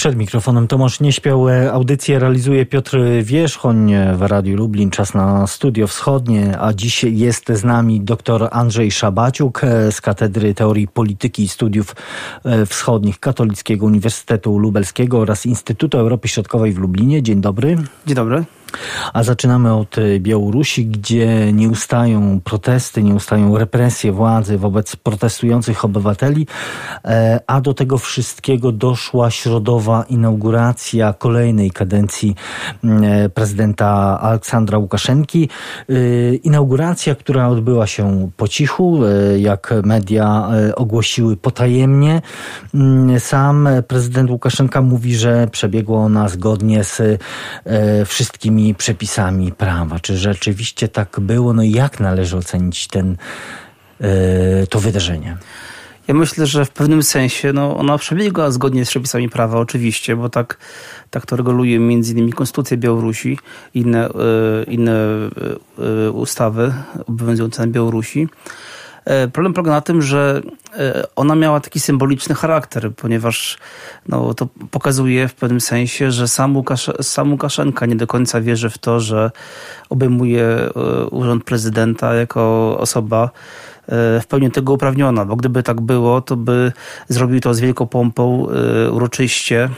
Przed mikrofonem Tomasz Nieśpiał. Audycję realizuje Piotr Wierzchoń w Radiu Lublin. Czas na Studio Wschodnie, a dziś jest z nami dr Andrzej Szabaciuk z Katedry Teorii Polityki i Studiów Wschodnich Katolickiego Uniwersytetu Lubelskiego oraz Instytutu Europy Środkowej w Lublinie. Dzień dobry. Dzień dobry. A zaczynamy od Białorusi, gdzie nie ustają protesty, nie ustają represje władzy wobec protestujących obywateli, a do tego wszystkiego doszła środowa inauguracja kolejnej kadencji prezydenta Aleksandra Łukaszenki. Inauguracja, która odbyła się po cichu, jak media ogłosiły potajemnie. Sam prezydent Łukaszenka mówi, że przebiegła ona zgodnie z wszystkimi przepisami prawa. Czy rzeczywiście tak było? No i jak należy ocenić ten, to wydarzenie? Ja myślę, że w pewnym sensie no, ona przebiegła zgodnie z przepisami prawa, oczywiście, bo tak, tak to reguluje między innymi Konstytucja Białorusi inne, inne ustawy obowiązujące na Białorusi. Problem polega na tym, że ona miała taki symboliczny charakter, ponieważ no, to pokazuje w pewnym sensie, że sam, Łukasz, sam Łukaszenka nie do końca wierzy w to, że obejmuje urząd prezydenta jako osoba w pełni tego uprawniona, bo gdyby tak było, to by zrobił to z wielką pompą, uroczyście,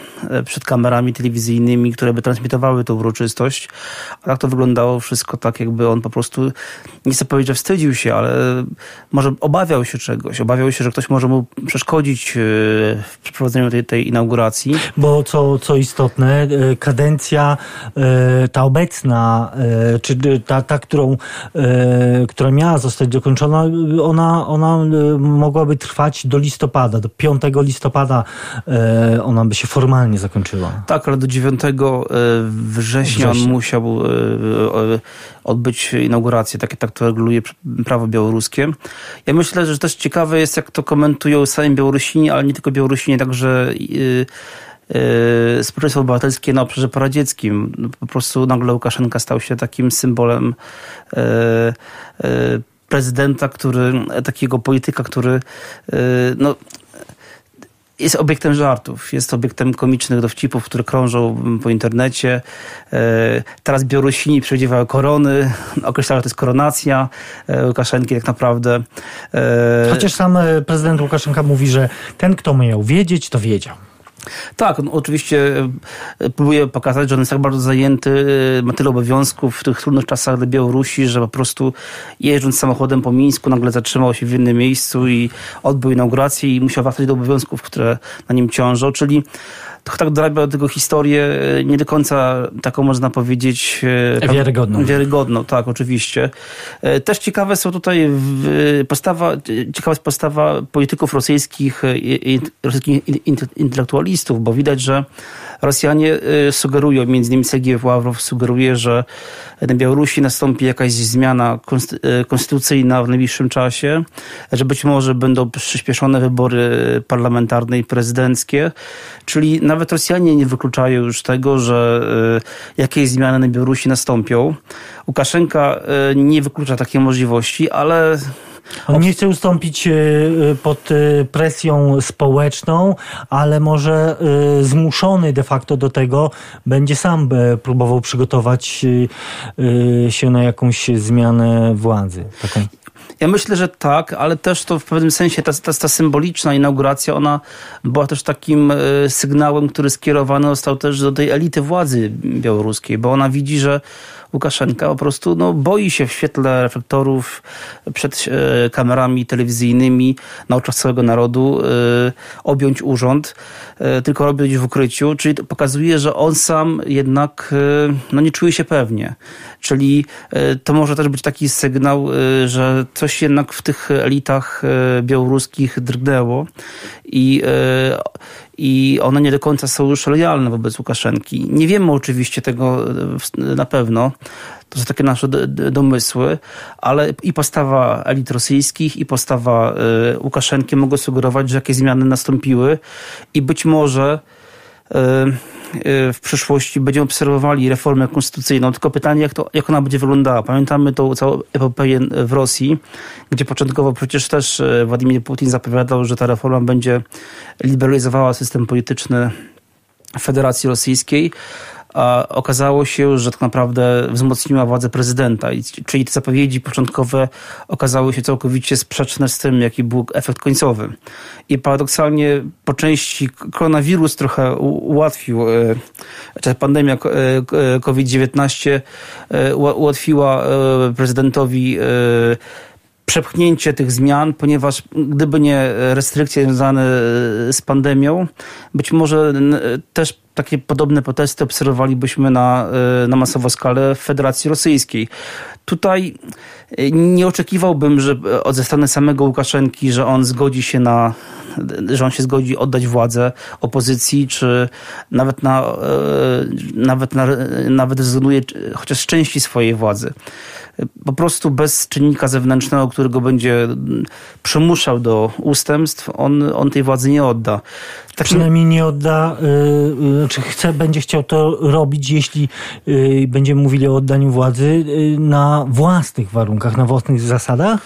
przed kamerami telewizyjnymi, które by transmitowały tę uroczystość. A tak to wyglądało wszystko tak, jakby on po prostu, nie chcę powiedzieć, że wstydził się, ale może obawiał się czegoś. Obawiał się, że ktoś może mu przeszkodzić w przeprowadzeniu tej, tej inauguracji. Bo co, co istotne, kadencja ta obecna, czy ta, ta którą, która miała zostać dokończona, ona, ona mogłaby trwać do listopada, do 5 listopada ona by się formalnie zakończyła. Tak, ale do 9 września on musiał odbyć inaugurację, tak, tak to reguluje prawo białoruskie. Ja myślę, że też ciekawe jest, jak to komentują sami Białorusini, ale nie tylko Białorusini, także społeczeństwo obywatelskie na obszarze poradzieckim. Po prostu nagle Łukaszenka stał się takim symbolem prezydenta, który, takiego polityka, który no, jest obiektem żartów, jest obiektem komicznych dowcipów, które krążą po internecie. Teraz Białorusini przewidywały korony, określają, że to jest koronacja Łukaszenki tak naprawdę. Chociaż sam prezydent Łukaszenka mówi, że ten, kto miał wiedzieć, to wiedział. Tak, on oczywiście próbuje pokazać, że on jest tak bardzo zajęty, ma tyle obowiązków w tych trudnych czasach dla Białorusi, że po prostu jeżdżąc samochodem po Mińsku nagle zatrzymał się w innym miejscu i odbył inaugurację i musiał wracać do obowiązków, które na nim ciążą, czyli to tak dorabia tego historię nie do końca taką można powiedzieć wiarygodną. Wiarygodną, tak, oczywiście. Też ciekawe są tutaj postawa, ciekawa jest postawa polityków rosyjskich, rosyjskich intelektualistów, bo widać, że Rosjanie sugerują, między innymi Sergiej Ławrow sugeruje, że na Białorusi nastąpi jakaś zmiana konstytucyjna w najbliższym czasie, że być może będą przyspieszone wybory parlamentarne i prezydenckie, czyli nawet Rosjanie nie wykluczają już tego, że jakieś zmiany na Białorusi nastąpią. Łukaszenka nie wyklucza takiej możliwości, ale on nie chce ustąpić pod presją społeczną, ale może zmuszony de facto do tego będzie sam próbował przygotować się na jakąś zmianę władzy. Taką. Ja myślę, że tak, ale też to w pewnym sensie ta, ta, ta symboliczna inauguracja, ona była też takim sygnałem, który skierowany został też do tej elity władzy białoruskiej, bo ona widzi, że Łukaszenka po prostu no, boi się w świetle reflektorów przed kamerami telewizyjnymi na oczach całego narodu objąć urząd, tylko robić w ukryciu, czyli pokazuje, że on sam jednak no, nie czuje się pewnie. Czyli to może też być taki sygnał, że coś jednak w tych elitach białoruskich drgnęło i i one nie do końca są już lojalne wobec Łukaszenki. Nie wiemy oczywiście tego na pewno. To są takie nasze domysły, ale i postawa elit rosyjskich, i postawa Łukaszenki mogą sugerować, że jakieś zmiany nastąpiły i być może w przyszłości będziemy obserwowali reformę konstytucyjną. Tylko pytanie, jak, to, jak ona będzie wyglądała. Pamiętamy tą całą epopeję w Rosji, gdzie początkowo przecież też Władimir Putin zapowiadał, że ta reforma będzie liberalizowała system polityczny Federacji Rosyjskiej, a okazało się, że tak naprawdę wzmocniła władzę prezydenta. Czyli te zapowiedzi początkowe okazały się całkowicie sprzeczne z tym, jaki był efekt końcowy. I paradoksalnie po części koronawirus trochę ułatwił, e, czy pandemia e, COVID-19 e, ułatwiła prezydentowi przepchnięcie tych zmian, ponieważ gdyby nie restrykcje związane z pandemią, być może też takie podobne protesty obserwowalibyśmy na, e, na masową skalę w Federacji Rosyjskiej. Tutaj e, nie oczekiwałbym, że ze strony samego Łukaszenki, że on zgodzi się na, że on się zgodzi oddać władzę opozycji, czy nawet na, e, nawet na, nawet zrezygnuje chociaż z części swojej władzy po prostu bez czynnika zewnętrznego, który go będzie przymuszał do ustępstw, on, on tej władzy nie odda. Tak Przynajmniej nie odda, yy, czy chce, będzie chciał to robić, jeśli yy, będziemy mówili o oddaniu władzy yy, na własnych warunkach, na własnych zasadach?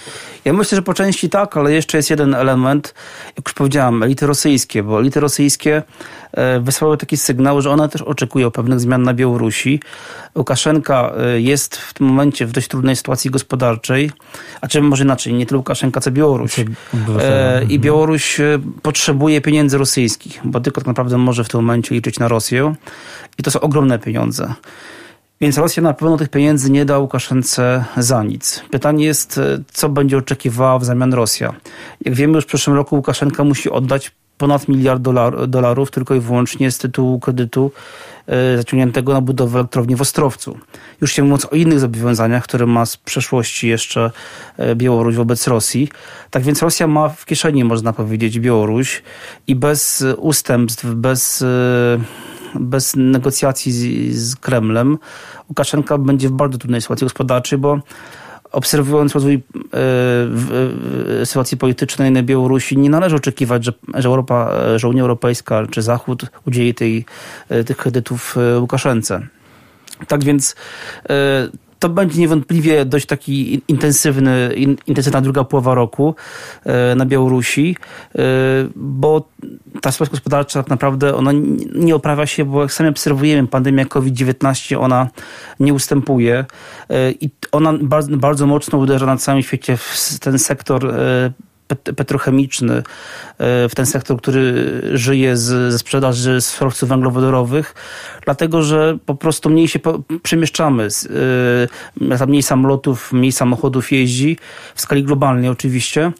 Ja myślę, że po części tak, ale jeszcze jest jeden element, jak już powiedziałem, elity rosyjskie, bo elity rosyjskie e, wysłały taki sygnał, że one też oczekują pewnych zmian na Białorusi. Łukaszenka e, jest w tym momencie w dość trudnej sytuacji gospodarczej, a czy może inaczej, nie tylko Łukaszenka, co Białoruś. E, I Białoruś potrzebuje pieniędzy rosyjskich, bo tylko tak naprawdę może w tym momencie liczyć na Rosję. I to są ogromne pieniądze. Więc Rosja na pewno tych pieniędzy nie da Łukaszence za nic. Pytanie jest, e, co będzie oczekiwała w zamian Rosja. Jak wiemy, już w przyszłym roku Łukaszenka musi oddać ponad miliard dolar, dolarów tylko i wyłącznie z tytułu kredytu y, zaciągniętego na budowę elektrowni w Ostrowcu. Już nie mówiąc o innych zobowiązaniach, które ma z przeszłości jeszcze e, Białoruś wobec Rosji. Tak więc Rosja ma w kieszeni, można powiedzieć, Białoruś i bez ustępstw, bez bez negocjacji z, z Kremlem Łukaszenka będzie w bardzo trudnej sytuacji gospodarczej, bo obserwując rozwój e, sytuacji politycznej na Białorusi, nie należy oczekiwać, że, że, Europa, że Unia Europejska czy Zachód udzieli tej, e, tych kredytów e, Łukaszence. Tak więc to będzie niewątpliwie dość taki intensywny, intensywna druga połowa roku e, na Białorusi, e, bo ta sytuacja gospodarcza tak naprawdę ona nie oprawia się, bo jak sami obserwujemy, pandemia COVID-19 ona nie ustępuje e, i ona bardzo, bardzo mocno uderza na całym świecie w ten sektor petrochemiczny, e, w ten sektor, który żyje ze sprzedaży surowców węglowodorowych, dlatego że po prostu mniej się przemieszczamy, e, mniej samolotów, mniej samochodów jeździ, w skali globalnej oczywiście.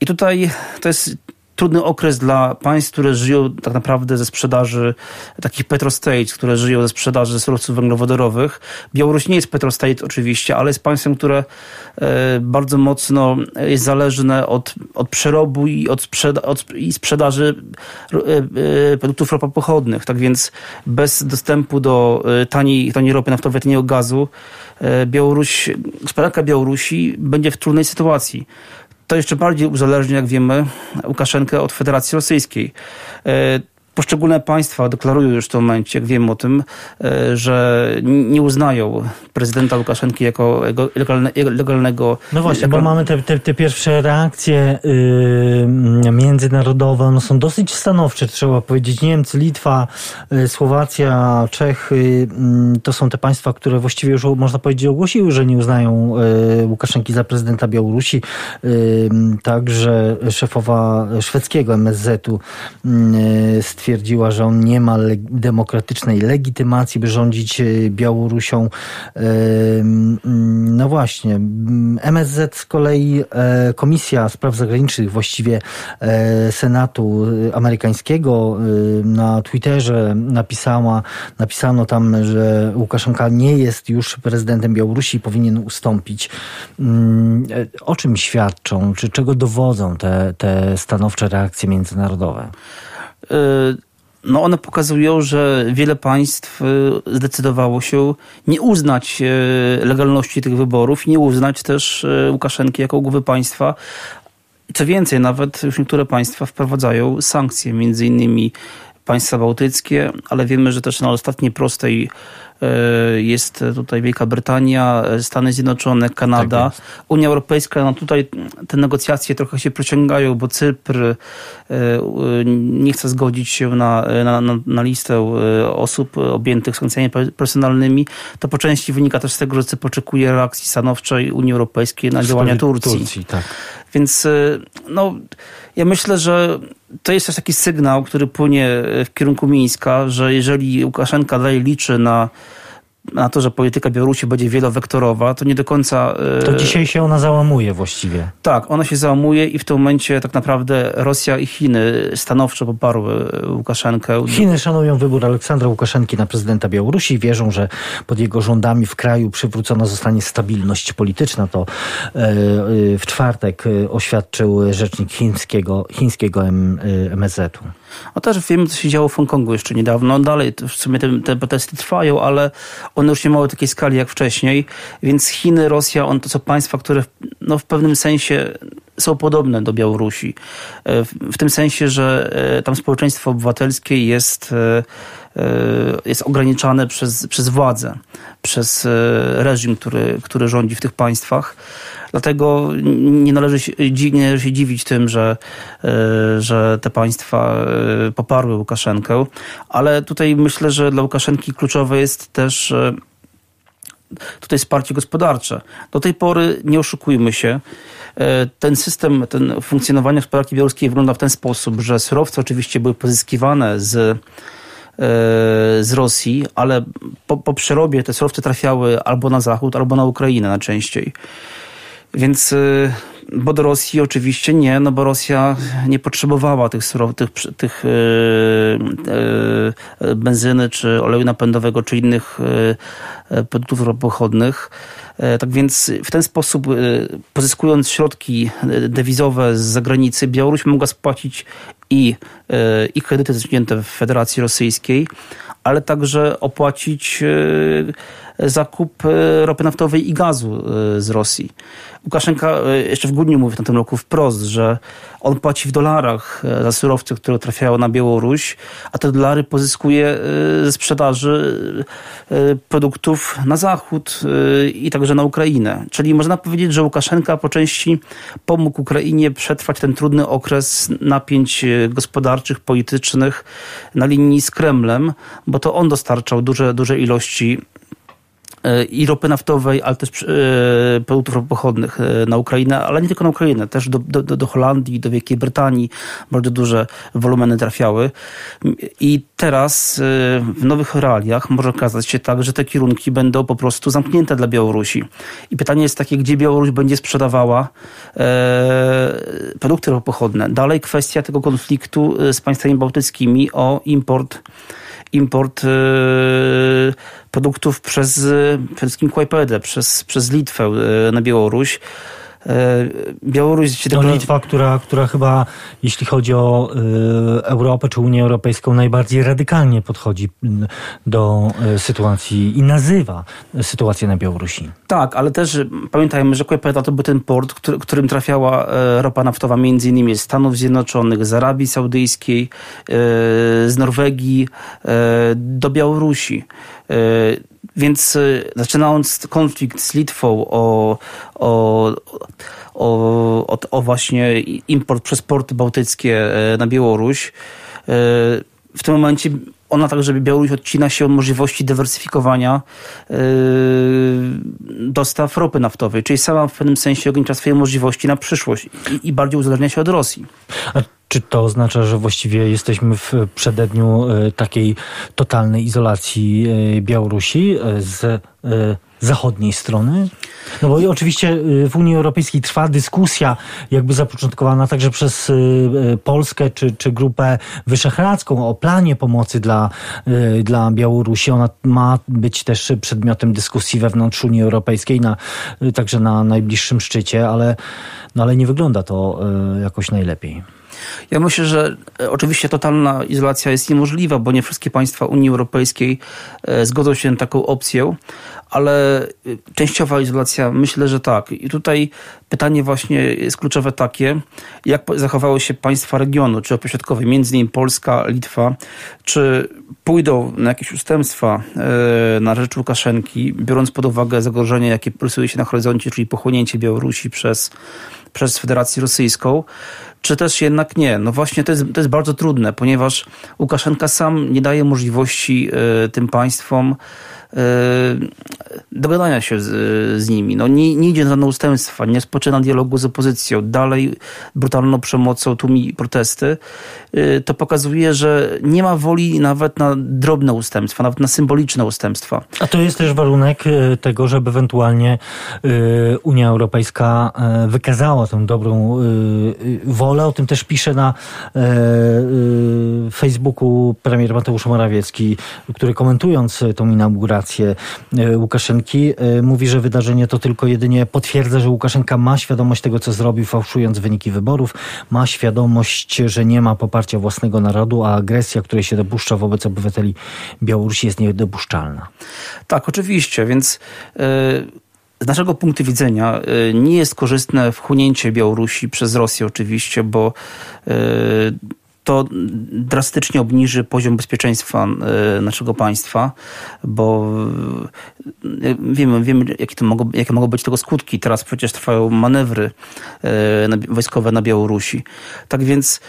I tutaj to jest trudny okres dla państw, które żyją tak naprawdę ze sprzedaży takich petrostates, które żyją ze sprzedaży surowców węglowodorowych. Białoruś nie jest petrostate oczywiście, ale jest państwem, które e, bardzo mocno jest zależne od, od przerobu i, od sprzeda od, i sprzedaży e, e, produktów ropopochodnych. Tak więc bez dostępu do taniej, taniej ropy naftowej, taniego gazu Białoruś, gospodarka Białorusi będzie w trudnej sytuacji to jeszcze bardziej uzależnia, jak wiemy, Łukaszenkę od Federacji Rosyjskiej. Poszczególne państwa deklarują już w tym momencie, jak wiem o tym, e, że nie uznają prezydenta Łukaszenki jako legalne, legalnego. No właśnie, bo mamy te, te, te pierwsze reakcje yy, międzynarodowe, one są dosyć stanowcze, trzeba powiedzieć. Niemcy, Litwa, yy, Słowacja, Czechy yy, to są te państwa, które właściwie już można powiedzieć ogłosiły, że nie uznają y, Łukaszenki za prezydenta Białorusi. Y, także szefowa szwedzkiego MSZ-u y, stwierdziła, stwierdziła, że on nie ma le demokratycznej legitymacji, by rządzić e, Białorusią. E, no właśnie. MSZ z kolei, e, Komisja Spraw Zagranicznych, właściwie Senatu amerykańskiego na Twitterze napisała, napisano tam, że Łukaszenka nie jest już prezydentem Białorusi i powinien ustąpić. Mm, o czym świadczą, czy czego dowodzą te, te stanowcze reakcje międzynarodowe? No one pokazują, że wiele państw y, zdecydowało się nie uznać y, legalności tych wyborów nie uznać też y, Łukaszenki jako głowy państwa. Co więcej, nawet już niektóre państwa wprowadzają sankcje, między innymi państwa bałtyckie, ale wiemy, że też na ostatniej prostej jest tutaj Wielka Brytania, Stany Zjednoczone, Kanada, tak Unia Europejska. No tutaj te negocjacje trochę się przeciągają, bo Cypr nie chce zgodzić się na, na, na listę osób objętych sankcjami personalnymi. To po części wynika też z tego, że Cypr oczekuje reakcji stanowczej Unii Europejskiej na działania Turcji. Turcji tak. Więc no, ja myślę, że to jest też taki sygnał, który płynie w kierunku Mińska, że jeżeli Łukaszenka dalej liczy na na to, że polityka Białorusi będzie wielowektorowa, to nie do końca... E, to dzisiaj się ona załamuje właściwie. Tak, ona się załamuje i w tym momencie tak naprawdę Rosja i Chiny stanowczo poparły Łukaszenkę. Chiny szanują wybór Aleksandra Łukaszenki na prezydenta Białorusi i wierzą, że pod jego rządami w kraju przywrócona zostanie stabilność polityczna. To e, e, w czwartek oświadczył rzecznik chińskiego, chińskiego MSZ-u. A też wiemy, co się działo w Hongkongu jeszcze niedawno. Dalej w sumie te, te protesty trwają, ale one już nie mają takiej skali jak wcześniej. Więc Chiny, Rosja, on to są państwa, które no, w pewnym sensie są podobne do Białorusi. E, w, w tym sensie, że e, tam społeczeństwo obywatelskie jest, e, jest ograniczane przez, przez władzę, przez reżim, który, który rządzi w tych państwach. Dlatego nie należy się, nie należy się dziwić tym, że, e, że te państwa poparły Łukaszenkę, ale tutaj myślę, że dla Łukaszenki kluczowe jest też tutaj wsparcie gospodarcze. Do tej pory, nie oszukujmy się, ten system, ten funkcjonowanie gospodarki białoruskiej wygląda w ten sposób, że surowce oczywiście były pozyskiwane z z Rosji, ale po, po przerobie te surowce trafiały albo na zachód, albo na Ukrainę najczęściej. Więc y, bo do Rosji oczywiście nie, no bo Rosja nie potrzebowała tych, tych, tych yy, yy, benzyny, czy oleju napędowego, czy innych yy, produktów ropochodnych. Tak więc w ten sposób, pozyskując środki dewizowe z zagranicy, Białoruś mogła spłacić i, i kredyty zaciągnięte w Federacji Rosyjskiej, ale także opłacić zakup ropy naftowej i gazu z Rosji. Łukaszenka e, jeszcze w grudniu mówił w tym roku wprost, że on płaci w dolarach e, za surowce, które trafiają na Białoruś, a te dolary pozyskuje e, ze sprzedaży produktów na zachód i także na Ukrainę. Czyli można powiedzieć, że Łukaszenka po części pomógł Ukrainie przetrwać ten trudny okres napięć gospodarczych, politycznych na linii z Kremlem, bo to on dostarczał duże, duże ilości i ropy naftowej, ale też e, produktów ropochodnych e, na Ukrainę, ale nie tylko na Ukrainę, też do, do, do Holandii, do Wielkiej Brytanii bardzo duże wolumeny trafiały. I teraz w nowych realiach może okazać się tak, że te kierunki będą po prostu zamknięte dla Białorusi. I pytanie jest takie, gdzie Białoruś będzie sprzedawała produkty ropochodne. Dalej kwestia tego konfliktu z państwami bałtyckimi o import import produktów przez przede wszystkim Kłajpedę, przez, przez Litwę e, na Białoruś. E, Białoruś... To no, Litwa, która, która chyba, jeśli chodzi o y, Europę czy Unię Europejską, najbardziej radykalnie podchodzi do y, sytuacji i nazywa sytuację na Białorusi. Tak, ale też pamiętajmy, że Kłajpeda to był ten port, który, którym trafiała ropa naftowa między innymi z Stanów Zjednoczonych, z Arabii Saudyjskiej, z Norwegii do Białorusi. Więc zaczynając konflikt z Litwą o, o, o, o, właśnie import przez porty bałtyckie e, na Białoruś, e, w tym momencie ona także Białoruś odcina się od możliwości dywersyfikowania yy, dostaw ropy naftowej, czyli sama w pewnym sensie ogranicza swoje możliwości na przyszłość i, i bardziej uzależnia się od Rosji. A czy to oznacza, że właściwie jesteśmy w przededniu yy, takiej totalnej izolacji yy, Białorusi z zachodniej strony? No bo oczywiście y, w Unii Europejskiej trwa dyskusja, jakby zapoczątkowana także przez y, y, Polskę czy, czy Grupę Wyszehradzką o planie pomocy dla, dla Białorusi. Ona ma być też przedmiotem dyskusji wewnątrz Unii Europejskiej, na, także na najbliższym szczycie, ale, no ale nie wygląda to jakoś najlepiej. Ja myślę, że e, oczywiście totalna izolacja jest niemożliwa, bo nie wszystkie państwa Unii Europejskiej e, zgodzą się na taką opcję, ale y, częściowa izolacja myślę, że tak. I tutaj pytanie właśnie jest kluczowe takie, jak zachowały się państwa regionu, czy ośrodkowe, między innymi Polska, Litwa, czy pójdą na jakieś ustępstwa e, na rzecz Łukaszenki, biorąc pod uwagę zagrożenie, jakie rysuje się na horyzoncie, czyli pochłonięcie Białorusi przez, przez Federację Rosyjską, czy też jednak nie. No właśnie to jest, to jest bardzo trudne, ponieważ Łukaszenka sam nie daje możliwości e, tym państwom dogadania się z, z nimi. No, nie, nie idzie na ustępstwa, nie spoczyna dialogu z opozycją, dalej brutalną przemocą tłumi protesty. E, to pokazuje, że nie ma woli nawet na drobne ustępstwa, nawet na symboliczne ustępstwa. A to jest też warunek e, tego, żeby ewentualnie Unia Europejska wykazała tę dobrą wolę. O tym też pisze na Facebooku premier Mateusz Morawiecki, który komentując tą inaugurację deklarację e, Łukaszenki. E, mówi, że wydarzenie to tylko jedynie potwierdza, że Łukaszenka ma świadomość tego, co zrobił, fałszując wyniki wyborów. Ma świadomość, że nie ma poparcia własnego narodu, a agresja, której się dopuszcza wobec obywateli Białorusi jest niedopuszczalna. Tak, oczywiście, więc... Yy z naszego punktu widzenia nie jest korzystne wchłonięcie Białorusi przez Rosję oczywiście, bo to drastycznie obniży poziom bezpieczeństwa e, naszego państwa, bo e, wiemy, wiemy jakie, to mogą, jakie mogą być tego skutki. Teraz przecież trwają manewry e, wojskowe na Białorusi. Tak więc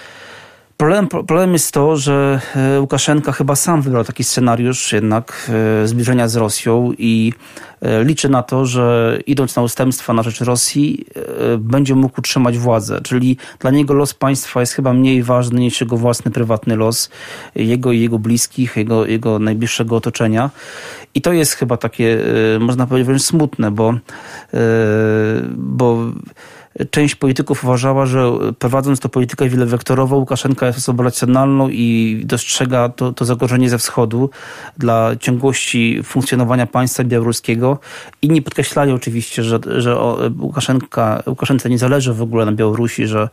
Problem, problem jest to, że Łukaszenka chyba sam wybrał taki scenariusz jednak zbliżenia z Rosją i E, liczy na to, że idąc na ustępstwa na rzecz Rosji, e, będzie mógł utrzymać władzę. Czyli dla niego los państwa jest chyba mniej ważny niż jego własny prywatny los, jego i jego bliskich, jego, jego najbliższego otoczenia. I to jest chyba takie, e, można powiedzieć, smutne, bo, bo część polityków uważała, że prowadząc tę politykę wielowektorową, Łukaszenka jest osobą racjonalną i dostrzega to, to zagrożenie ze wschodu dla ciągłości funkcjonowania państwa białoruskiego. Inni podkreślali oczywiście, że, że Łukaszenka, Łukaszence nie zależy w ogóle na Białorusi, że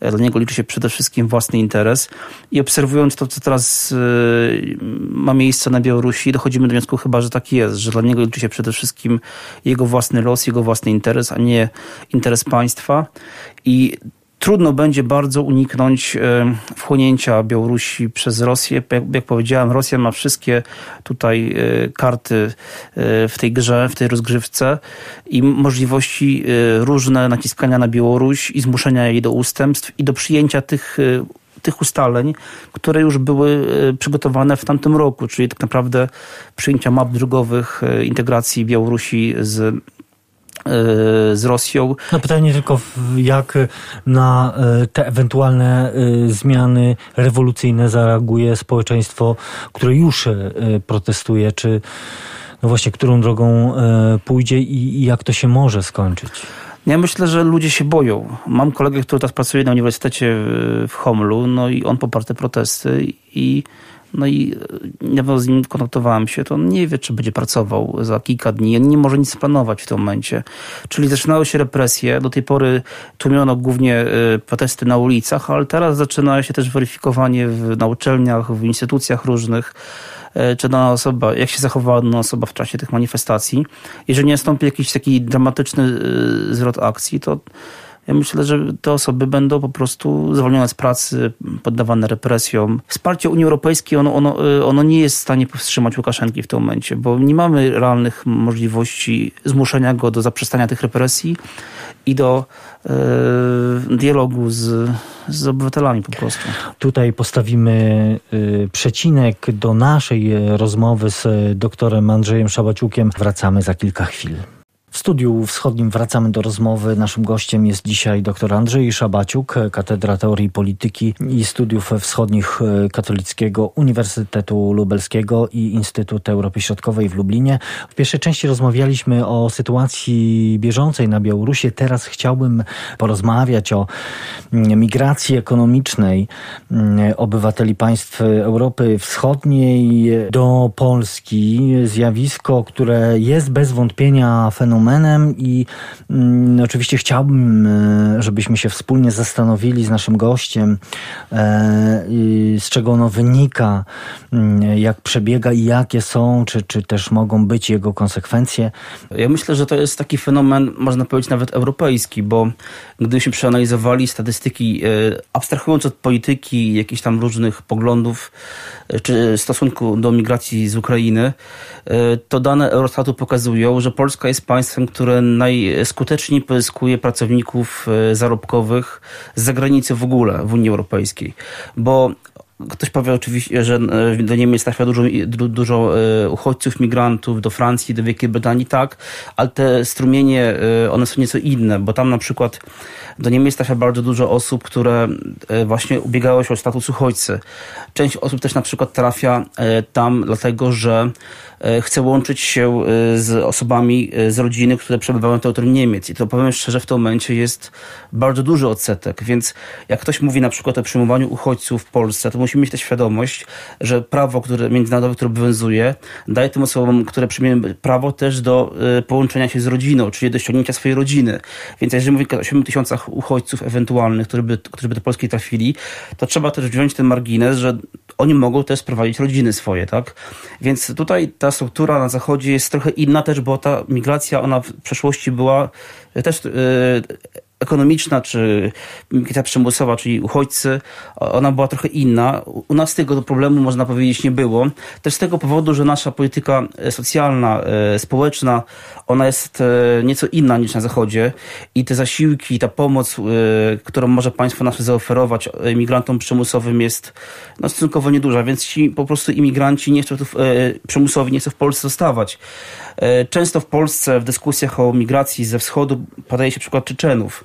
dla niego liczy się przede wszystkim własny interes. I obserwując to, co teraz y, ma miejsce na Białorusi, dochodzimy do wniosku chyba, że tak jest, że dla niego liczy się przede wszystkim jego własny los, jego własny interes, a nie interes państwa państwa i trudno będzie bardzo uniknąć e, wchłonięcia Białorusi przez Rosję. Jak, jak, powiedziałem, Rosja ma wszystkie tutaj e, karty e, w tej grze, w tej rozgrywce i możliwości różne naciskania na Białoruś i zmuszenia jej do ustępstw i do przyjęcia tych tych ustaleń, które już były przygotowane w tamtym roku, czyli tak naprawdę przyjęcia map drogowych integracji Białorusi z E, z Rosją. No pytanie tylko, jak na e, te ewentualne e, zmiany rewolucyjne zareaguje społeczeństwo, które już protestuje, czy no właśnie, którą drogą pójdzie i jak to się może skończyć? Ja myślę, że ludzie się boją. Mam kolegę, który teraz pracuje na uniwersytecie w Homlu, no i on poparł te protesty i no i niedawno z nim kontaktowałem się, to on nie wie, czy będzie pracował za kilka dni. Nie może nic planować w tym momencie. Czyli zaczynały się represje. Do tej pory tłumiono głównie y, protesty na ulicach, ale teraz zaczyna się też weryfikowanie w, na uczelniach, w instytucjach różnych y, czy dana osoba, jak się zachowała dana osoba w czasie tych manifestacji. Jeżeli nie nastąpi jakiś taki dramatyczny zwrot akcji, to ja myślę, że te osoby będą po prostu zwolnione z pracy, poddawane represjom. Wsparcie Unii Europejskiej, ono, ono, y, ono nie jest w stanie powstrzymać Łukaszenki w tym momencie, bo nie mamy realnych możliwości zmuszenia go do zaprzestania tych represji i do e, dialogu z, z obywatelami po prostu. Tutaj postawimy y, przecinek do naszej rozmowy z doktorem Andrzejem Szabaciukiem. Wracamy za kilka chwil. W studiu wschodnim wracamy do rozmowy. Naszym gościem jest dzisiaj dr Andrzej Szabaciuk, Katedra Teorii Polityki i Studiów Wschodnich Katolickiego Uniwersytetu Lubelskiego i Instytut Europy Środkowej w Lublinie. W pierwszej części rozmawialiśmy o sytuacji bieżącej na Białorusi. Teraz chciałbym porozmawiać o migracji ekonomicznej obywateli państw Europy Wschodniej do Polski. Zjawisko, które jest bez wątpienia fenomenem i mm, oczywiście chciałbym, żebyśmy się wspólnie zastanowili z naszym gościem, z czego ono wynika, mm, jak przebiega i jakie są, czy, czy też mogą być jego konsekwencje. Ja myślę, że to jest taki fenomen, można powiedzieć, nawet europejski, bo gdybyśmy przeanalizowali statystyki, abstrahując od polityki, jakichś tam różnych poglądów, czy stosunku do migracji z Ukrainy, e, to dane Eurostatu pokazują, że Polska jest państwem, które najskuteczniej pozyskuje pracowników e, zarobkowych z zagranicy w ogóle w Unii Europejskiej. Bo Ktoś powie oczywiście, że e, do Niemiec trafia dużo, dużo uchodźców, migrantów, do Francji, do Wielkiej Brytanii, tak, ale te strumienie, one są nieco inne, bo tam na przykład do Niemiec trafia bardzo dużo osób, które e, właśnie ubiegały się o status uchodźcy. Część osób też na przykład trafia e, tam dlatego, że e, chce łączyć się z osobami z rodziny, które przebywają na terytorium Niemiec. I to powiem szczerze, w tym momencie jest bardzo duży odsetek. Więc jak ktoś mówi na przykład o przyjmowaniu uchodźców w Polsce, to musimy mieć też świadomość, że prawo które, międzynarodowe, które obowiązuje, daje tym osobom, które przyjmują prawo też do połączenia się z rodziną, czyli do ściągnięcia swojej rodziny. Więc jeżeli mówię o 8 tysiącach uchodźców ewentualnych, którzy by, którzy by do Polski trafili, to trzeba też wziąć ten margines, że oni mogą też prowadzić rodziny swoje, tak? Więc tutaj ta struktura na zachodzie jest trochę inna też, bo ta migracja, ona w przeszłości była też yy, ekonomiczna, czy migracja przymusowa, czyli uchodźcy, ona była trochę inna. U nas tego problemu, można powiedzieć, nie było. Też z tego powodu, że nasza polityka e, socjalna, e, społeczna, ona jest e, nieco inna niż na Zachodzie i te zasiłki, ta pomoc, którą może państwo nasze zaoferować imigrantom przymusowym jest no, stosunkowo nieduża, więc ci po prostu imigranci nie chcą tu, przymusowi nie chcą w Polsce zostawać. Często w Polsce w dyskusjach o migracji ze wschodu podaje się przykład Czeczenów.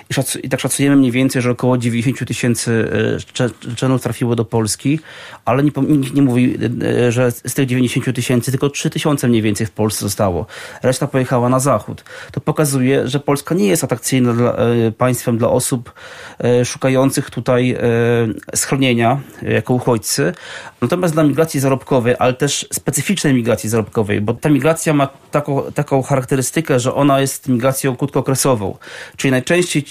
I, szac I tak szacujemy mniej więcej, że około 90 tysięcy e, Czeczenów trafiło do Polski, ale nie, nikt nie mówi, e, że z tych 90 tysięcy tylko 3 tysiące mniej więcej w Polsce zostało. Reszta pojechała na zachód. To pokazuje, że Polska nie jest atrakcyjna dla, e, państwem dla osób szukających tutaj schronienia jako uchodźcy. Natomiast dla migracji zarobkowej, ale też specyficznej migracji zarobkowej, bo ta migracja ma taką, taką charakterystykę, że ona jest migracją krótkookresową. Czyli najczęściej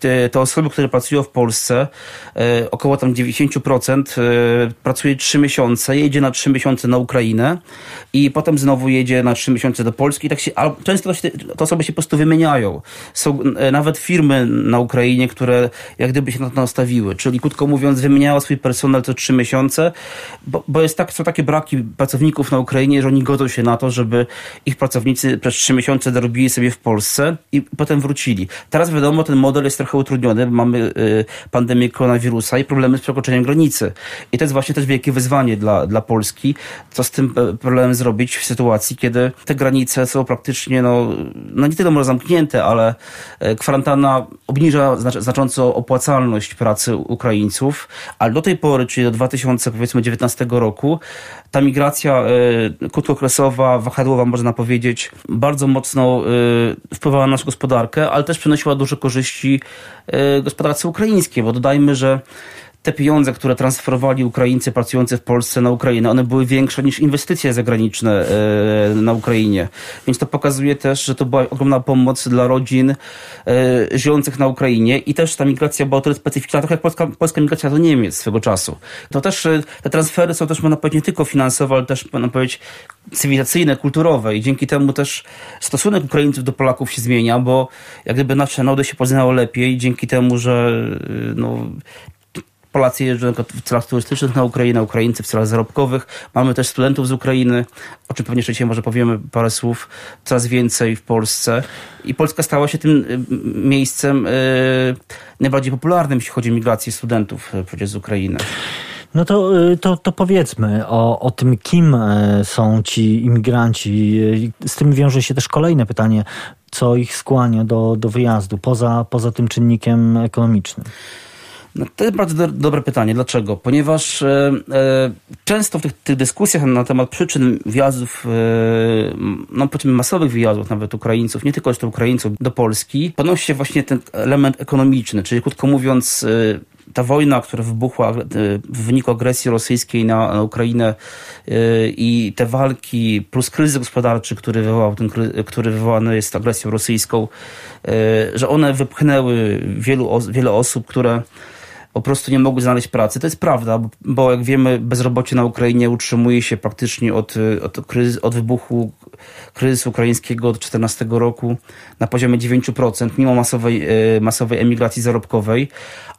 te, te osoby, które pracują w Polsce, e, około tam 90% e, pracuje 3 miesiące, jedzie na 3 miesiące na Ukrainę i potem znowu jedzie na 3 miesiące do Polski. I tak się, a często się, te osoby się po prostu wymieniają. Są e, nawet firmy na Ukrainie, które jak gdyby się na to nastawiły. Czyli krótko mówiąc, wymieniała swój personel co 3 miesiące, bo, bo jest tak, są takie braki pracowników na Ukrainie, że oni godzą się na to, żeby ich pracownicy przez 3 miesiące dorobili sobie w Polsce i potem wrócili. Teraz wiadomo, ten model jest trochę utrudniony, mamy y, pandemię koronawirusa i problemy z przekroczeniem granicy. I to jest właśnie też wielkie wyzwanie dla, dla Polski, co z tym e, problemem zrobić w sytuacji, kiedy te granice są praktycznie, no, no nie tyle może zamknięte, ale e, kwarantanna obniża znacząco opłacalność pracy Ukraińców, ale do tej pory, czyli do 2019 roku, ta migracja y, krótkookresowa, wahadłowa, można powiedzieć, bardzo mocno y, wpływała na naszą gospodarkę, ale też przynosiła duże korzyści y, gospodarce ukraińskiej, bo dodajmy, że te pieniądze, które transferowali Ukraińcy pracujący w Polsce na Ukrainę, one były większe niż inwestycje zagraniczne e, na Ukrainie. Więc to pokazuje też, że to była ogromna pomoc dla rodzin e, żyjących na Ukrainie i też ta migracja była o tyle specyficzna, trochę jak polska, polska migracja do Niemiec swego czasu. To też e, te transfery są też, można powiedzieć, nie tylko finansowe, ale też, można powiedzieć, cywilizacyjne, kulturowe i dzięki temu też stosunek Ukraińców do Polaków się zmienia, bo jak gdyby nasze narody się poznało lepiej dzięki temu, że no, Polacy jeżdżą w celach turystycznych na Ukrainę, Ukraińcy w celach zarobkowych. Mamy też studentów z Ukrainy, o czym pewnie jeszcze dzisiaj może powiemy parę słów, coraz więcej w Polsce. I Polska stała się tym y, miejscem yy, najbardziej popularnym, jeśli chodzi o migrację studentów y, z Ukrainy. No to, y, to, to powiedzmy o, o tym, kim są ci imigranci. Z tym wiąże się też kolejne pytanie, co ich skłania do, do wyjazdu, poza, poza tym czynnikiem ekonomicznym. No, to jest bardzo do, dobre pytanie. Dlaczego? Ponieważ e, e, często w tych, tych, dyskusjach na temat przyczyn wjazdów, e, no powiedzmy masowych wyjazdów nawet Ukraińców, nie tylko jeszcze Ukraińców do Polski, podnosi się właśnie ten element ekonomiczny, czyli krótko mówiąc, e, ta wojna, która wybuchła w wyniku agresji rosyjskiej na, Ukrainę i te walki, plus kryzys gospodarczy, który, wywołał ten, który wywołany jest agresją rosyjską, że one wypchnęły wielu, wiele osób, które po prostu nie mogły znaleźć pracy. To jest prawda, bo, bo jak wiemy, bezrobocie na Ukrainie utrzymuje się praktycznie od, od, od wybuchu kryzysu ukraińskiego od 2014 roku na poziomie 9%, mimo masowej, e, masowej emigracji zarobkowej.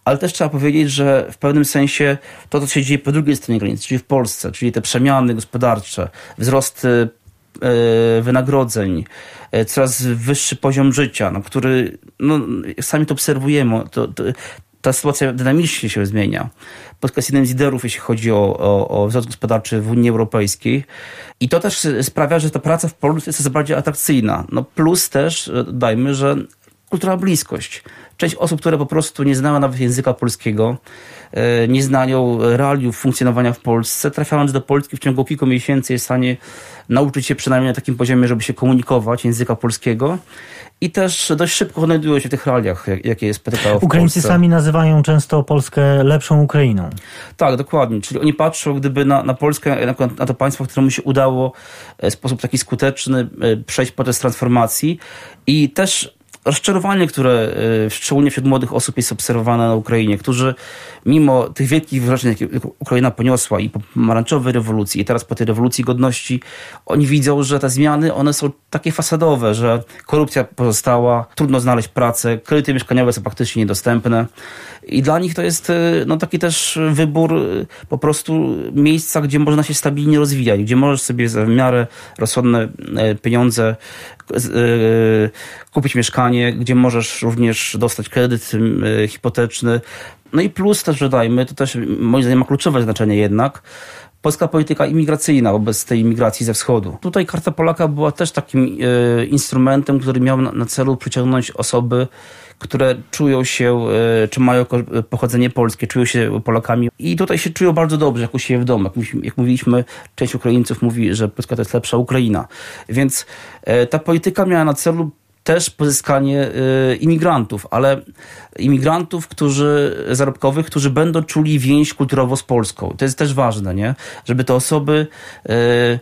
Ale też trzeba powiedzieć, że w pewnym sensie to, co się dzieje po drugiej stronie granicy, czyli w Polsce, czyli te przemiany gospodarcze, wzrost e, wynagrodzeń, e, coraz wyższy poziom życia, no, który no, sami to obserwujemy. To, to, ta sytuacja dynamicznie się zmienia. Polska jest jednym z liderów, jeśli chodzi o, o, o wzrost gospodarczy w Unii Europejskiej. I to też sprawia, że ta praca w Polsce jest coraz bardziej atrakcyjna. No plus też, e, dajmy, że kulturalna bliskość. Część osób, które po prostu nie znały nawet języka polskiego, e, nie znają realiów funkcjonowania w Polsce, trafiając do Polski w ciągu kilku miesięcy jest w stanie nauczyć się przynajmniej na takim poziomie, żeby się komunikować języka polskiego i też dość szybko odnajdują się w tych realiach, jakie jest PTK w Ukraińcy Polsce. sami nazywają często Polskę lepszą Ukrainą. Tak, dokładnie. Czyli oni patrzą gdyby na, na Polskę, na, na to państwo, któremu się udało w sposób taki skuteczny e, przejść proces transformacji i też rozczarowanie, które y, szczególnie wśród młodych osób jest obserwowane na Ukrainie, którzy mimo tych wielkich wydarzeń, jakie Ukraina poniosła i po pomarańczowej rewolucji i teraz po tej rewolucji godności, oni widzą, że te zmiany, one są takie fasadowe, że korupcja pozostała, trudno znaleźć pracę, kredyty mieszkaniowe są praktycznie niedostępne. I dla nich to jest y, no, taki też wybór y, po prostu miejsca, gdzie można się stabilnie rozwijać, gdzie możesz sobie za w miarę rozsądne pieniądze kupić mieszkanie, gdzie możesz również dostać kredyt y, hipoteczny. No i plus też dodajmy, to też moim zdaniem ma kluczowe znaczenie jednak, polska polityka imigracyjna wobec tej imigracji ze wschodu. Tutaj Karta Polaka była też takim y, instrumentem, który miał na celu przyciągnąć osoby, które czują się, y, czy mają pochodzenie polskie, czują się Polakami i tutaj się czują bardzo dobrze, jak u siebie w domu. Jak, mówiliśmy, część Ukraińców mówi, że Polska to jest lepsza Ukraina. Więc y, ta polityka miała na celu też pozyskanie y, imigrantów, ale imigrantów, którzy zarobkowych, którzy będą czuli więź kulturowo z Polską. To jest też ważne, nie? Żeby te osoby E,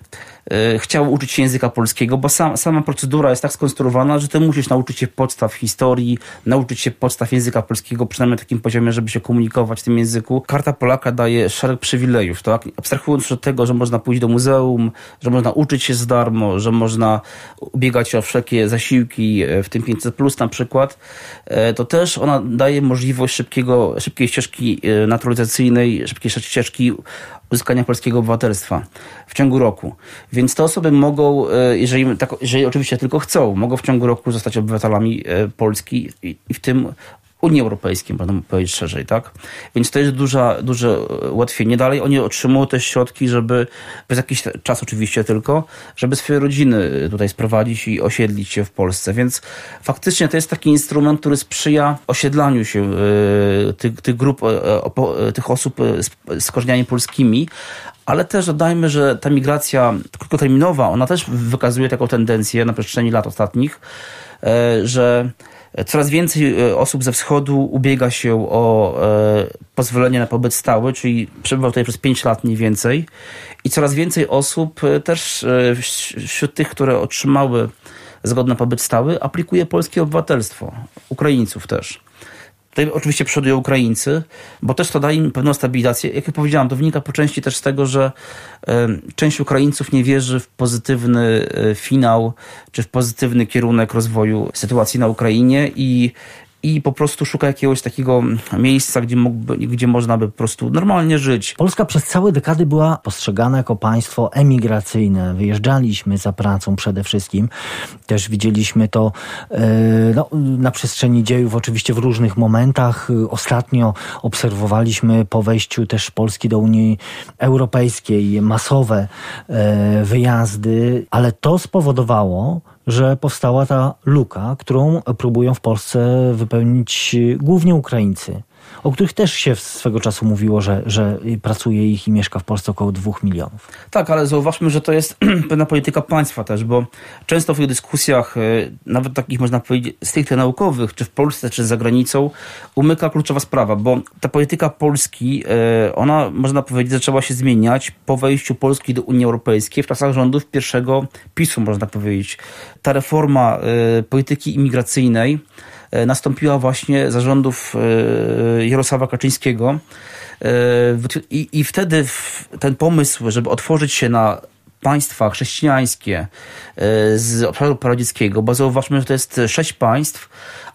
chciał uczyć się języka polskiego, bo sam, sama procedura jest tak skonstruowana, że ty musisz nauczyć się podstaw historii, nauczyć się podstaw języka polskiego, przynajmniej na takim poziomie, żeby się komunikować w tym języku. Karta Polaka daje szereg przywilejów, tak? Abstrahując od tego, że można pójść do muzeum, że można uczyć się za darmo, że można ubiegać się o wszelkie zasiłki, e, w tym 500 plus na przykład, e, to też ona daje możliwość szybkiego, szybkiej ścieżki naturalizacyjnej, szybkiej ścieżki uzyskania polskiego obywatelstwa w ciągu roku. Więc te osoby mogą, e, jeżeli, tak, jeżeli oczywiście tylko chcą, mogą w ciągu roku zostać obywatelami e, Polski i, i w tym Unii Europejskiej, można powiedzieć szerzej, tak? Więc to jest duża, duże ułatwienie. Dalej oni otrzymują też środki, żeby, przez jakiś czas oczywiście tylko, żeby swoje rodziny tutaj sprowadzić i osiedlić się w Polsce. Więc faktycznie to jest taki instrument, który sprzyja osiedlaniu się y, tych, tych grup, tych osób z korzeniami polskimi, ale też dodajmy, że ta migracja krótkoterminowa, ona też wykazuje taką tendencję na przestrzeni lat ostatnich, że Coraz więcej e, osób ze wschodu ubiega się o e, pozwolenie na pobyt stały, czyli przebywał tutaj przez 5 lat mniej więcej. I coraz więcej osób e, też wśród tych, które otrzymały zgodę na pobyt stały, aplikuje polskie obywatelstwo. Ukraińców też. Tutaj oczywiście przodują Ukraińcy, bo też to daje im pewną stabilizację. Jak powiedziałam, to wynika po części też z tego, że część Ukraińców nie wierzy w pozytywny e, finał, czy w pozytywny kierunek rozwoju sytuacji na Ukrainie i i po prostu szuka jakiegoś takiego miejsca, gdzie, mógłby, gdzie można by po prostu normalnie żyć. Polska przez całe dekady była postrzegana jako państwo emigracyjne. Wyjeżdżaliśmy za pracą przede wszystkim. Też widzieliśmy to e, no, na przestrzeni dziejów, oczywiście w różnych momentach. Ostatnio obserwowaliśmy po wejściu też Polski do Unii Europejskiej masowe e, wyjazdy, ale to spowodowało, że powstała ta luka, którą próbują w Polsce wypełnić głównie Ukraińcy. O których też się swego czasu mówiło, że, że pracuje ich i mieszka w Polsce około dwóch milionów. Tak, ale zauważmy, że to jest pewna polityka państwa też, bo często w tych dyskusjach, y, nawet takich można powiedzieć stricte naukowych, czy w Polsce, czy za granicą, umyka kluczowa sprawa, bo ta polityka Polski, y, ona można powiedzieć zaczęła się zmieniać po wejściu Polski do Unii Europejskiej w czasach rządów pierwszego PiSu, można powiedzieć. Ta reforma y, polityki imigracyjnej nastąpiła właśnie za rządów Jarosława Kaczyńskiego. I, I wtedy ten pomysł, żeby otworzyć się na państwa chrześcijańskie e, z obszaru paradzieckiego, bo zauważmy, że to jest sześć państw,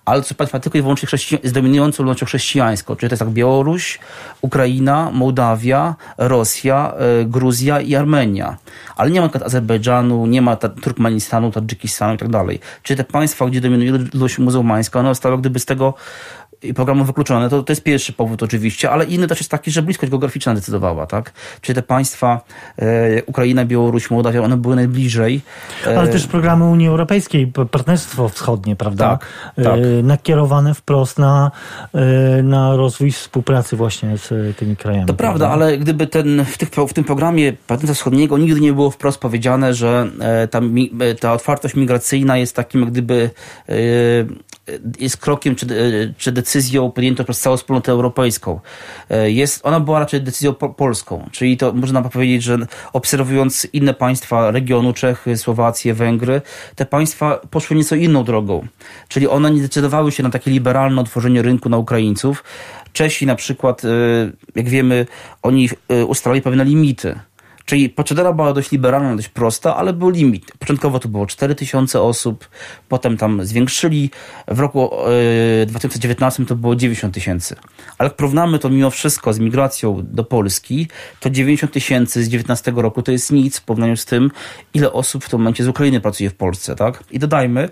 ale to państwa tylko i wyłącznie z dominującą ludnością chrześcijańską, czyli to jest tak Białoruś, Ukraina, Mołdawia, Rosja, e, Gruzja i Armenia. Ale nie ma na Azerbejdżanu, nie ma Turkmenistanu, Tadżykistanu i tak dalej. Czyli te państwa, gdzie dominuje ludność muzułmańska, one zostały gdyby z tego programu wykluczone. To, to jest pierwszy powód oczywiście, ale inny też jest taki, że bliskość geograficzna decydowała, tak? Czyli te państwa, e, Ukraina, Białoruś, Mołdawia, one były najbliżej. E, ale też programy Unii Europejskiej, Partnerstwo Wschodnie, prawda? Tak, tak. E, nakierowane wprost na, e, na rozwój współpracy właśnie z tymi krajami. To prawda, prawda ale gdyby ten, w, tych, w tym programie Partnerstwa Wschodniego nigdy nie było wprost powiedziane, że e, ta, e, ta otwartość migracyjna jest takim gdyby jest krokiem czy, czy decyzją podjętą przez całą wspólnotę europejską. E, jest, ona była raczej decyzją po, polską, czyli to można powiedzieć, że obserwując inne państwa regionu, Czechy, Słowację, Węgry, te państwa poszły nieco inną drogą. Czyli one nie decydowały się na takie liberalne otworzenie rynku na Ukraińców. Czesi na przykład, e, jak wiemy, oni e, ustalali pewne limity Czyli procedura była dość liberalna, dość prosta, ale był limit. Początkowo to było 4000 osób, potem tam zwiększyli. W roku 2019 to było 90 tysięcy. Ale jak porównamy to mimo wszystko z migracją do Polski, to 90 tysięcy z 19 roku to jest nic w porównaniu z tym, ile osób w tym momencie z Ukrainy pracuje w Polsce. tak? I dodajmy,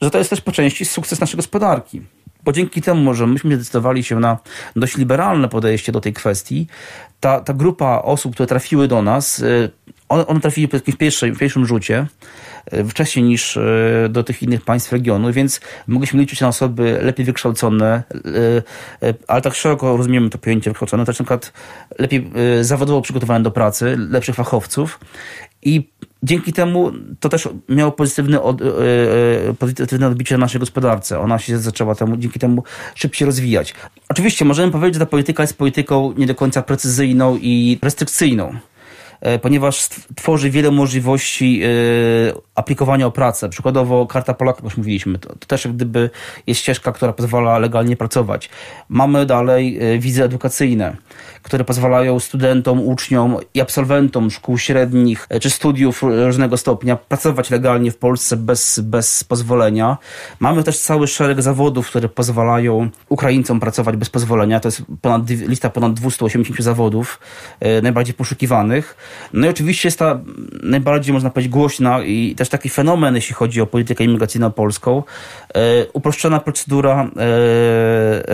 że to jest też po części sukces naszej gospodarki bo dzięki temu, że myśmy zdecydowali się na dość liberalne podejście do tej kwestii, ta, ta grupa osób, które trafiły do nas, y, one, one trafiły w pierwszym, w pierwszym rzucie, y, wcześniej niż y, do tych innych państw regionu, więc mogliśmy liczyć na osoby lepiej wykształcone, ale tak szeroko rozumiemy to pojęcie wykształcone, też na przykład lepiej zawodowo przygotowane do pracy, lepszych fachowców i dzięki temu to też miało pozytywne, od, pozytywne odbicie na naszej gospodarce. Ona się zaczęła temu, dzięki temu szybciej rozwijać. Oczywiście możemy powiedzieć, że ta polityka jest polityką nie do końca precyzyjną i restrykcyjną. E, ponieważ tworzy wiele możliwości e, aplikowania o pracę. Przykładowo Karta Polaka, już mówiliśmy, to, to też jak gdyby jest ścieżka, która pozwala legalnie pracować. Mamy dalej e, wizy edukacyjne, które pozwalają studentom, uczniom i absolwentom szkół średnich czy studiów różnego stopnia pracować legalnie w Polsce bez, bez pozwolenia. Mamy też cały szereg zawodów, które pozwalają Ukraińcom pracować bez pozwolenia. To jest ponad, lista ponad 280 zawodów najbardziej poszukiwanych. No i oczywiście jest ta najbardziej, można powiedzieć, głośna i też taki fenomen, jeśli chodzi o politykę imigracyjną polską. E, uproszczona procedura e,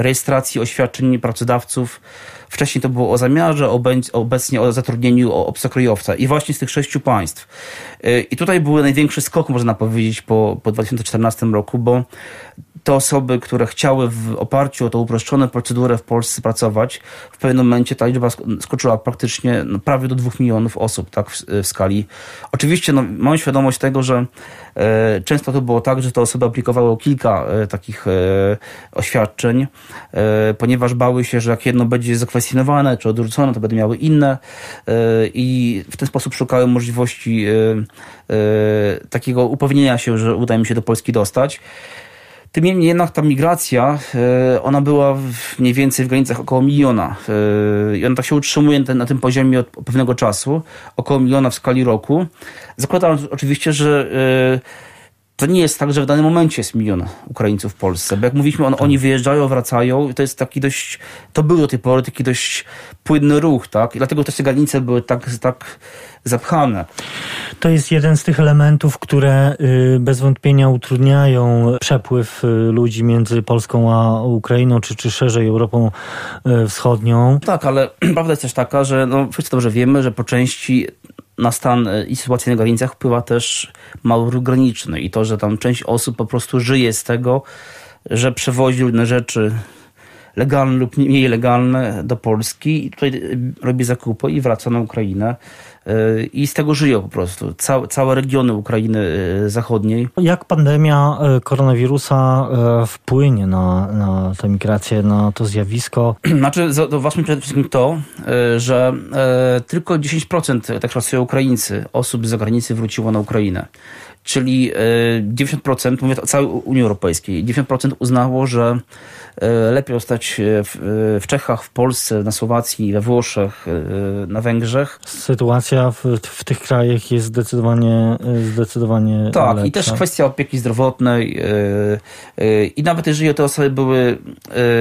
rejestracji oświadczeń pracodawców. Wcześniej to było o zamiarze, obecnie o zatrudnieniu obcokrajowca. I właśnie z tych sześciu państw. E, I tutaj był największy skok, można powiedzieć, po, po 2014 roku, bo te osoby, które chciały w oparciu o tą uproszczoną procedurę w Polsce pracować, w pewnym momencie ta liczba skoczyła praktycznie no, prawie do dwóch milionów osób tak, w, w skali. Oczywiście no, mam świadomość tego, że e, często to było tak, że te osoby aplikowały kilka e, takich e, oświadczeń, ponieważ bały się, że jak jedno będzie zakwestionowane czy odrzucone, to będą miały inne e, i w ten sposób szukały możliwości e, takiego upewnienia się, że uda im się do Polski dostać. Tym niemniej jednak ta migracja, e, ona była mniej więcej w granicach około miliona. E, I ona tak się utrzymuje na tym poziomie od pewnego czasu, około miliona w skali roku. Zakładam oczywiście, że e, to nie jest tak, że w danym momencie jest milion Ukraińców w Polsce, bo jak mówiliśmy, on, oni wyjeżdżają, wracają i to jest taki dość, to był do tej pory taki dość płynny ruch, tak? I dlatego też te granice były tak, tak zapchane. To jest jeden z tych elementów, które y, bez wątpienia utrudniają przepływ y, ludzi między Polską a Ukrainą, czy, czy szerzej Europą y, Wschodnią. Tak, ale prawda jest też taka, że no, wszyscy dobrze wiemy, że po części na stan i sytuację na granicach wpływa też mały ruch graniczny i to, że tam część osób po prostu żyje z tego, że przewozi różne rzeczy legalne lub mniej legalne do Polski i tutaj robi zakupy i wraca na Ukrainę i z tego żyją po prostu. Całe, całe regiony Ukrainy Zachodniej. Jak pandemia koronawirusa wpłynie na, na tę migrację, na to zjawisko? Znaczy, zauważmy przede wszystkim to, że tylko 10%, tak szacują Ukraińcy, osób z zagranicy wróciło na Ukrainę czyli 90%, e, mówię o całej Unii Europejskiej, 90% uznało, że e, lepiej zostać w, w, Czechach, w Polsce, na Słowacji, we Włoszech, e, na Węgrzech. Sytuacja w, w tych krajach jest zdecydowanie zdecydowanie Tak, lepsza. i też kwestia opieki zdrowotnej i nawet jeżeli te osoby były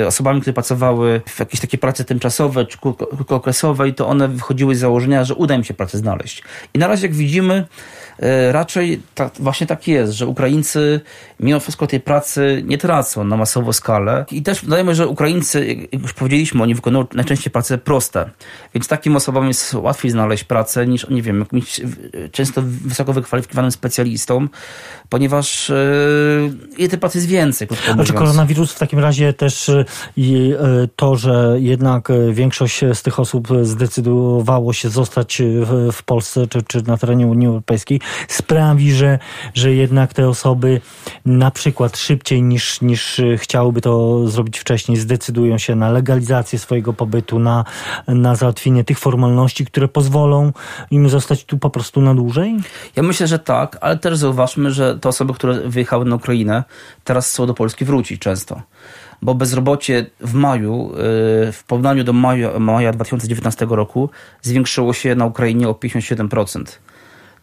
osobami, które pracowały w jakieś takie prace tymczasowe czy krótkookresowej, to one wychodziły z założenia, że uda im się pracę znaleźć. I na razie jak widzimy, E, raczej tak, właśnie tak jest, że Ukraińcy mimo wszystko tej pracy nie tracą na masową skalę. I też dodajmy, że Ukraińcy, jak już powiedzieliśmy, oni wykonują najczęściej prace proste. Więc takim osobom jest łatwiej znaleźć pracę niż, nie wiem, jakimś często wysoko wykwalifikowanym specjalistą, ponieważ yy, tej pracy jest więcej. A czy koronawirus w takim razie też i to, że jednak większość z tych osób zdecydowało się zostać w Polsce czy, czy na terenie Unii Europejskiej, sprawi, że, że jednak te osoby na przykład szybciej niż, niż chciałyby to zrobić wcześniej, zdecydują się na legalizację swojego pobytu, na, na załatwienie tych formalności, które pozwolą im zostać tu po prostu na dłużej? Ja myślę, że tak, ale też zauważmy, że te osoby, które wyjechały na Ukrainę, teraz chcą do Polski wrócić często bo bezrobocie w maju, y, w porównaniu do maja, maja 2019 roku, zwiększyło się na Ukrainie o 57%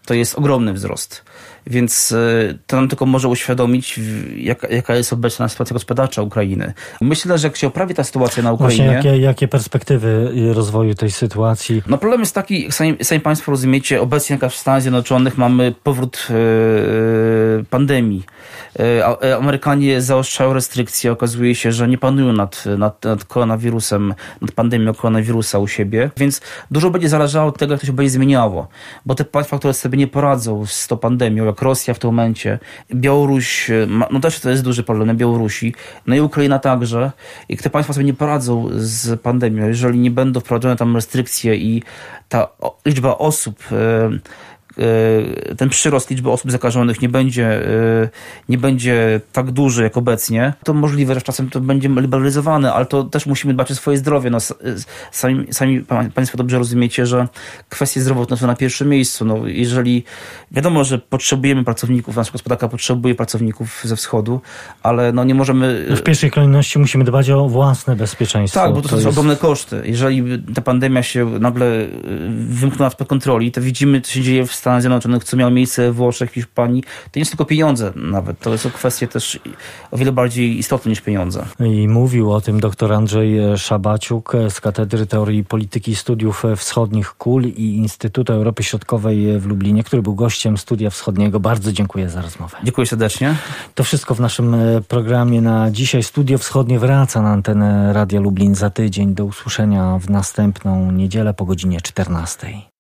to jest ogromny wzrost. Więc e, to nam tylko może uświadomić, jaka, jaka jest obecna sytuacja gospodarcza Ukrainy. Myślę, że jak się oprawi ta sytuacja na Ukrainie... Właśnie jakie, jakie perspektywy rozwoju tej sytuacji? No problem jest taki, jak sami, sami Państwo rozumiecie, obecnie w Stanach Zjednoczonych mamy powrót e, pandemii. E, Amerykanie zaostrzają restrykcje, okazuje się, że nie panują nad, nad, nad koronawirusem, nad pandemią koronawirusa u siebie, więc dużo będzie zależało od tego, jak to się będzie zmieniało. Bo te państwa, które sobie nie poradzą z tą pandemią, jak Rosja w tym momencie, Białoruś, no też to jest duży problem Białorusi, no i Ukraina także. I te państwa sobie nie poradzą z pandemią, jeżeli nie będą wprowadzone tam restrykcje i ta liczba osób E, ten przyrost liczby osób zakażonych nie będzie, e, nie będzie tak duży jak obecnie, to możliwe, że czasem to będzie liberalizowane, ale to też musimy dbać o swoje zdrowie. No, sami, sami Państwo dobrze rozumiecie, że kwestie zdrowotne są na pierwszym miejscu. No, jeżeli wiadomo, że potrzebujemy pracowników, nasza gospodarka potrzebuje pracowników ze wschodu, ale no, nie możemy... W pierwszej kolejności musimy dbać o własne bezpieczeństwo. Tak, bo to, to są jest... ogromne koszty. Jeżeli ta pandemia się nagle e, wymknęła spod kontroli, to widzimy, co się dzieje w Stanach Zjednoczonych, co miało miejsce we Włoszech, Hiszpanii, to nie jest tylko pieniądze nawet. To są kwestie też o wiele bardziej istotne niż pieniądze. I mówił o tym dr Andrzej Szabaciuk z Katedry Teorii Polityki Studiów Wschodnich KUL i Instytutu Europy Środkowej w Lublinie, który był gościem Studia Wschodniego. Bardzo dziękuję za rozmowę. Dziękuję serdecznie. To wszystko w naszym programie na dzisiaj. Studio Wschodnie wraca na antenę Radia Lublin za tydzień. Do usłyszenia w następną niedzielę po godzinie 14.